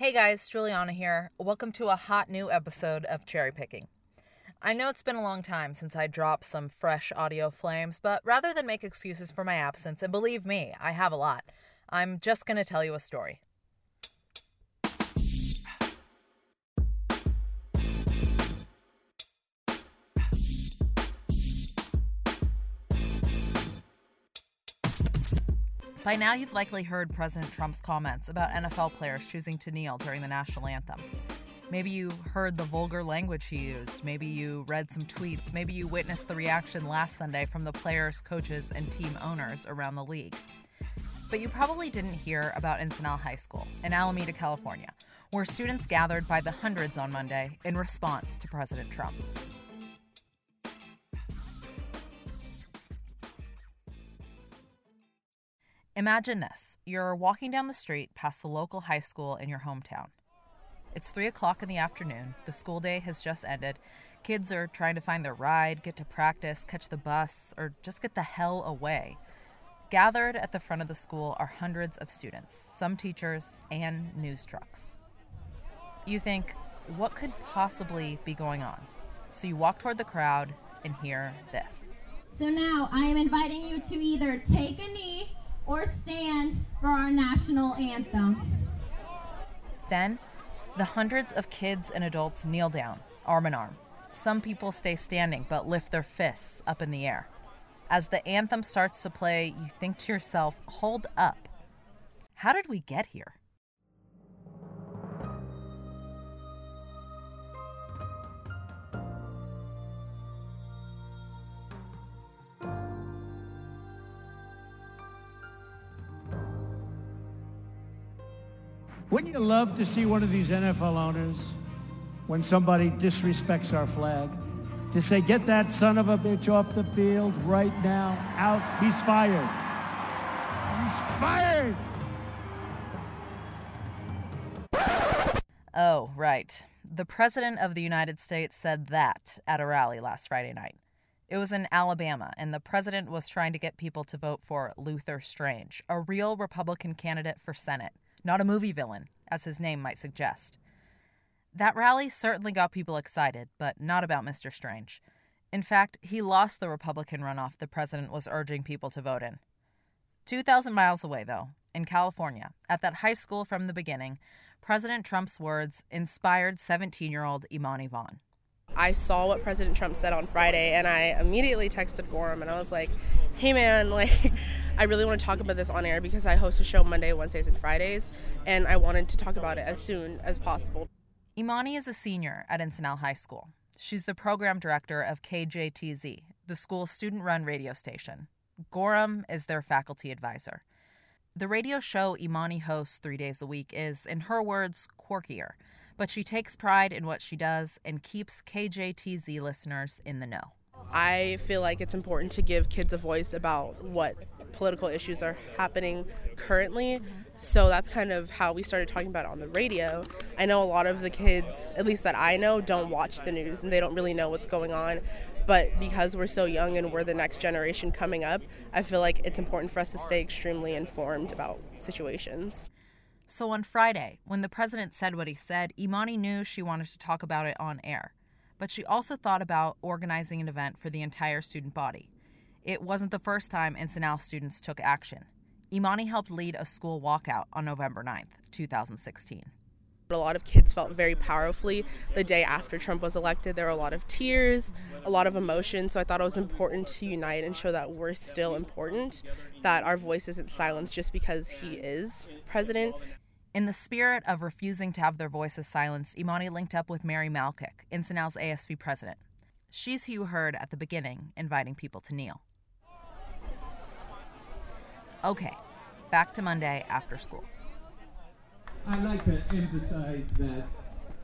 Hey guys, Giuliana here. Welcome to a hot new episode of Cherry Picking. I know it's been a long time since I dropped some fresh audio flames, but rather than make excuses for my absence, and believe me, I have a lot, I'm just going to tell you a story. By now, you've likely heard President Trump's comments about NFL players choosing to kneel during the national anthem. Maybe you heard the vulgar language he used. Maybe you read some tweets. Maybe you witnessed the reaction last Sunday from the players, coaches, and team owners around the league. But you probably didn't hear about Encinal High School in Alameda, California, where students gathered by the hundreds on Monday in response to President Trump. Imagine this you're walking down the street past the local high school in your hometown. It's 3 o'clock in the afternoon, the school day has just ended. Kids are trying to find their ride, get to practice, catch the bus, or just get the hell away. Gathered at the front of the school are hundreds of students, some teachers, and news trucks. You think, what could possibly be going on? So you walk toward the crowd and hear this. So now I am inviting you to either take a knee or stand for our national anthem. Then, the hundreds of kids and adults kneel down, arm in arm. Some people stay standing but lift their fists up in the air. As the anthem starts to play, you think to yourself, hold up. How did we get here? Wouldn't you love to see one of these NFL owners, when somebody disrespects our flag, to say, get that son of a bitch off the field right now, out, he's fired. He's fired. Oh, right. The President of the United States said that at a rally last Friday night. It was in Alabama, and the president was trying to get people to vote for Luther Strange, a real Republican candidate for Senate not a movie villain, as his name might suggest. That rally certainly got people excited, but not about Mr. Strange. In fact, he lost the Republican runoff the president was urging people to vote in. 2,000 miles away, though, in California, at that high school from the beginning, President Trump's words inspired 17 year old Imani Vaughn. I saw what President Trump said on Friday and I immediately texted Gorham and I was like, hey man, like, I really want to talk about this on air because I host a show Monday, Wednesdays, and Fridays, and I wanted to talk about it as soon as possible. Imani is a senior at Encinal High School. She's the program director of KJTZ, the school's student run radio station. Gorham is their faculty advisor. The radio show Imani hosts three days a week is, in her words, quirkier but she takes pride in what she does and keeps KJTZ listeners in the know. I feel like it's important to give kids a voice about what political issues are happening currently. So that's kind of how we started talking about it on the radio. I know a lot of the kids, at least that I know, don't watch the news and they don't really know what's going on. But because we're so young and we're the next generation coming up, I feel like it's important for us to stay extremely informed about situations. So on Friday, when the president said what he said, Imani knew she wanted to talk about it on air. But she also thought about organizing an event for the entire student body. It wasn't the first time Encinal students took action. Imani helped lead a school walkout on November 9th, 2016. A lot of kids felt very powerfully the day after Trump was elected. There were a lot of tears, a lot of emotion. So I thought it was important to unite and show that we're still important, that our voice isn't silenced just because he is president. In the spirit of refusing to have their voices silenced, Imani linked up with Mary Malkick, Encinal's ASB president. She's who you heard at the beginning inviting people to kneel. Okay, back to Monday after school. I'd like to emphasize that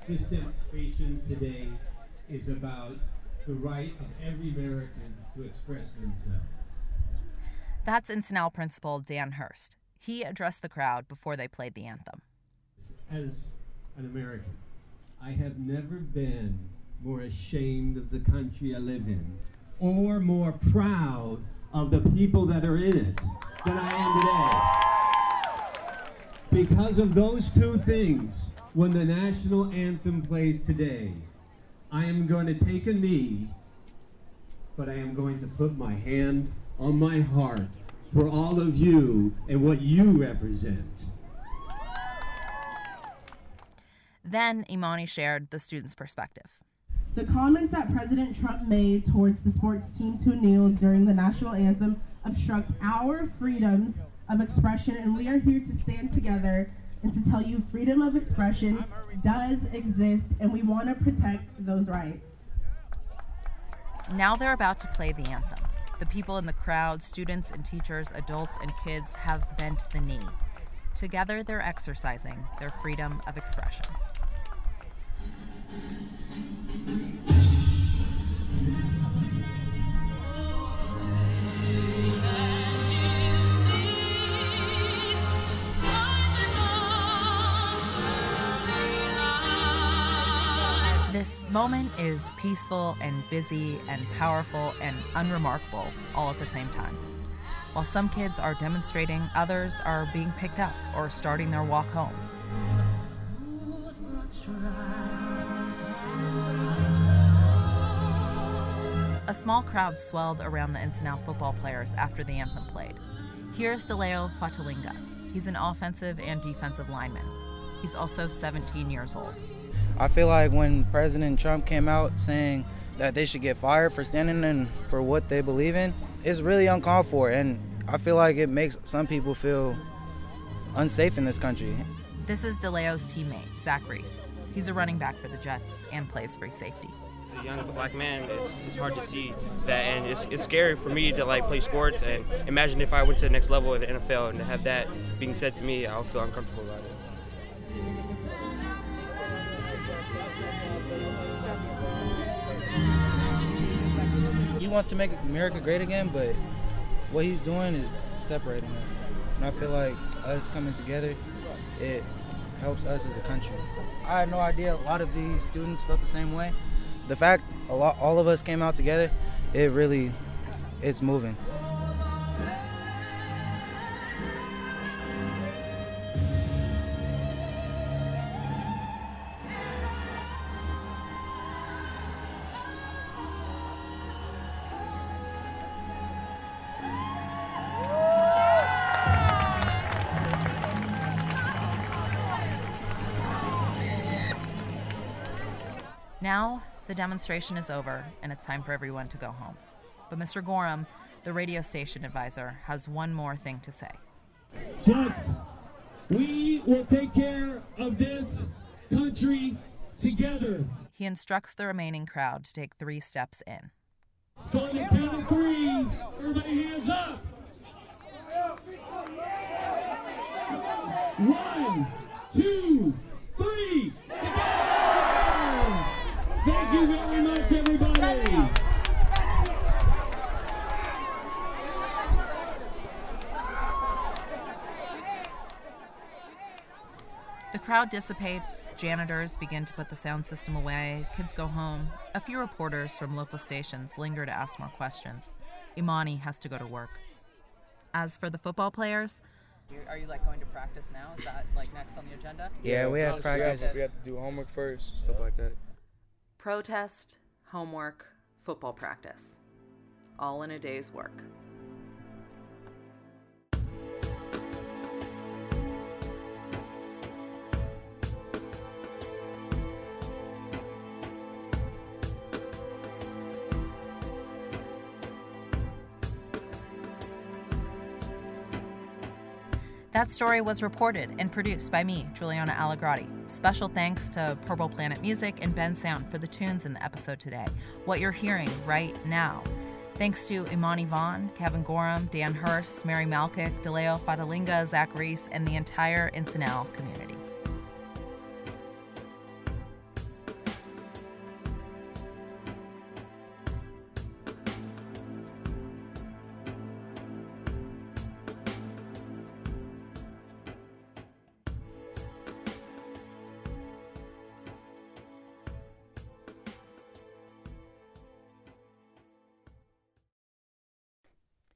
this demonstration today is about the right of every American to express themselves. That's Encinal principal Dan Hurst. He addressed the crowd before they played the anthem. As an American, I have never been more ashamed of the country I live in or more proud of the people that are in it than I am today. Because of those two things, when the national anthem plays today, I am going to take a knee, but I am going to put my hand on my heart for all of you and what you represent. Then Imani shared the student's perspective. The comments that President Trump made towards the sports teams who kneeled during the national anthem obstruct our freedoms of expression, and we are here to stand together and to tell you freedom of expression does exist, and we want to protect those rights. Now they're about to play the anthem. The people in the crowd, students and teachers, adults and kids, have bent the knee. Together, they're exercising their freedom of expression. Moment is peaceful and busy and powerful and unremarkable all at the same time. While some kids are demonstrating, others are being picked up or starting their walk home. A small crowd swelled around the Encinal football players after the anthem played. Here's DeLeo Fatalinga. He's an offensive and defensive lineman. He's also 17 years old. I feel like when President Trump came out saying that they should get fired for standing in for what they believe in, it's really uncalled for. And I feel like it makes some people feel unsafe in this country. This is DeLeo's teammate, Zach Reese. He's a running back for the Jets and plays free safety. As a young black man, it's, it's hard to see that, and it's, it's scary for me to like play sports. And imagine if I went to the next level in the NFL and to have that being said to me, I'll feel uncomfortable about it. Wants to make America great again, but what he's doing is separating us. And I feel like us coming together, it helps us as a country. I had no idea a lot of these students felt the same way. The fact a lot, all of us came out together, it really, it's moving. Now, the demonstration is over and it's time for everyone to go home. But Mr. Gorham, the radio station advisor, has one more thing to say. Jets, we will take care of this country together. He instructs the remaining crowd to take three steps in. So on the count of three, everybody hands up. One, two, three, together! Thank you very much, everybody. The crowd dissipates, janitors begin to put the sound system away, kids go home. A few reporters from local stations linger to ask more questions. Imani has to go to work. As for the football players, are you like going to practice now? Is that like next on the agenda? Yeah, we have practice. We have to do homework first, stuff like that. Protest, homework, football practice. All in a day's work. That story was reported and produced by me, Giuliana Allegrati. Special thanks to Purple Planet Music and Bensound for the tunes in the episode today. What you're hearing right now. Thanks to Imani Vaughn, Kevin Gorham, Dan Hurst, Mary Malkick, DeLeo Fatalinga, Zach Reese, and the entire Encinal community.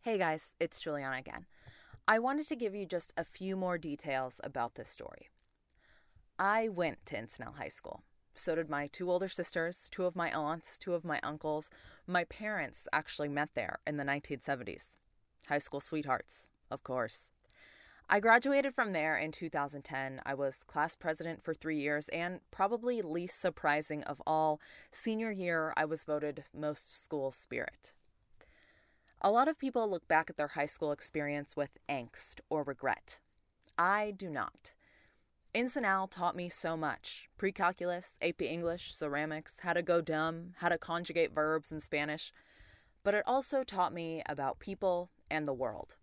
Hey guys, it's Giuliana again. I wanted to give you just a few more details about this story. I went to Encinal High School. So did my two older sisters, two of my aunts, two of my uncles. My parents actually met there in the 1970s. High school sweethearts, of course. I graduated from there in 2010. I was class president for three years, and probably least surprising of all, senior year, I was voted most school spirit. A lot of people look back at their high school experience with angst or regret. I do not. Encinal taught me so much pre calculus, AP English, ceramics, how to go dumb, how to conjugate verbs in Spanish. But it also taught me about people and the world.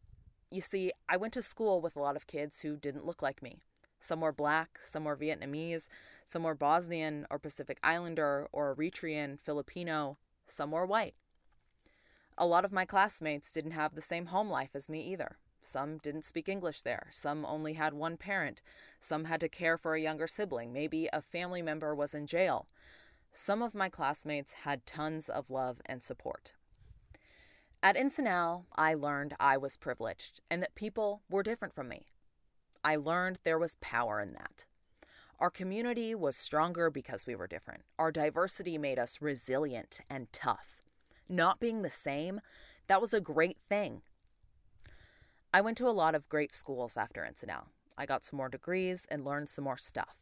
You see, I went to school with a lot of kids who didn't look like me. Some were black, some were Vietnamese, some were Bosnian or Pacific Islander or Eritrean, Filipino, some were white. A lot of my classmates didn't have the same home life as me either. Some didn't speak English there. Some only had one parent. Some had to care for a younger sibling. Maybe a family member was in jail. Some of my classmates had tons of love and support. At Encinal, I learned I was privileged and that people were different from me. I learned there was power in that. Our community was stronger because we were different. Our diversity made us resilient and tough. Not being the same, that was a great thing. I went to a lot of great schools after Encinal. I got some more degrees and learned some more stuff.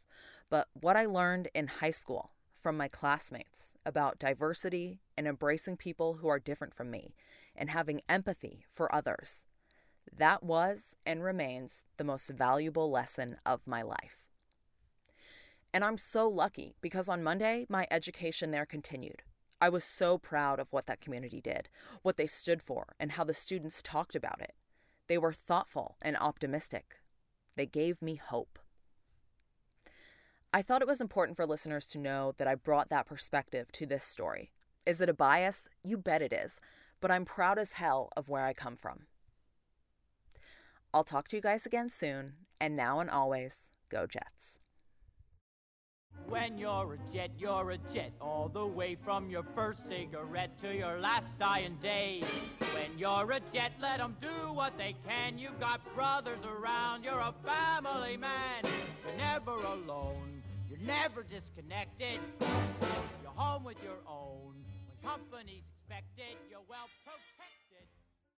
But what I learned in high school from my classmates about diversity and embracing people who are different from me and having empathy for others. That was and remains the most valuable lesson of my life. And I'm so lucky because on Monday, my education there continued. I was so proud of what that community did, what they stood for, and how the students talked about it. They were thoughtful and optimistic. They gave me hope. I thought it was important for listeners to know that I brought that perspective to this story. Is it a bias? You bet it is but I'm proud as hell of where I come from. I'll talk to you guys again soon, and now and always, go Jets. When you're a jet, you're a jet, all the way from your first cigarette to your last dying day. When you're a jet, let them do what they can. You've got brothers around, you're a family man. You're never alone, you're never disconnected. You're home with your own when company's expected. You're well protected.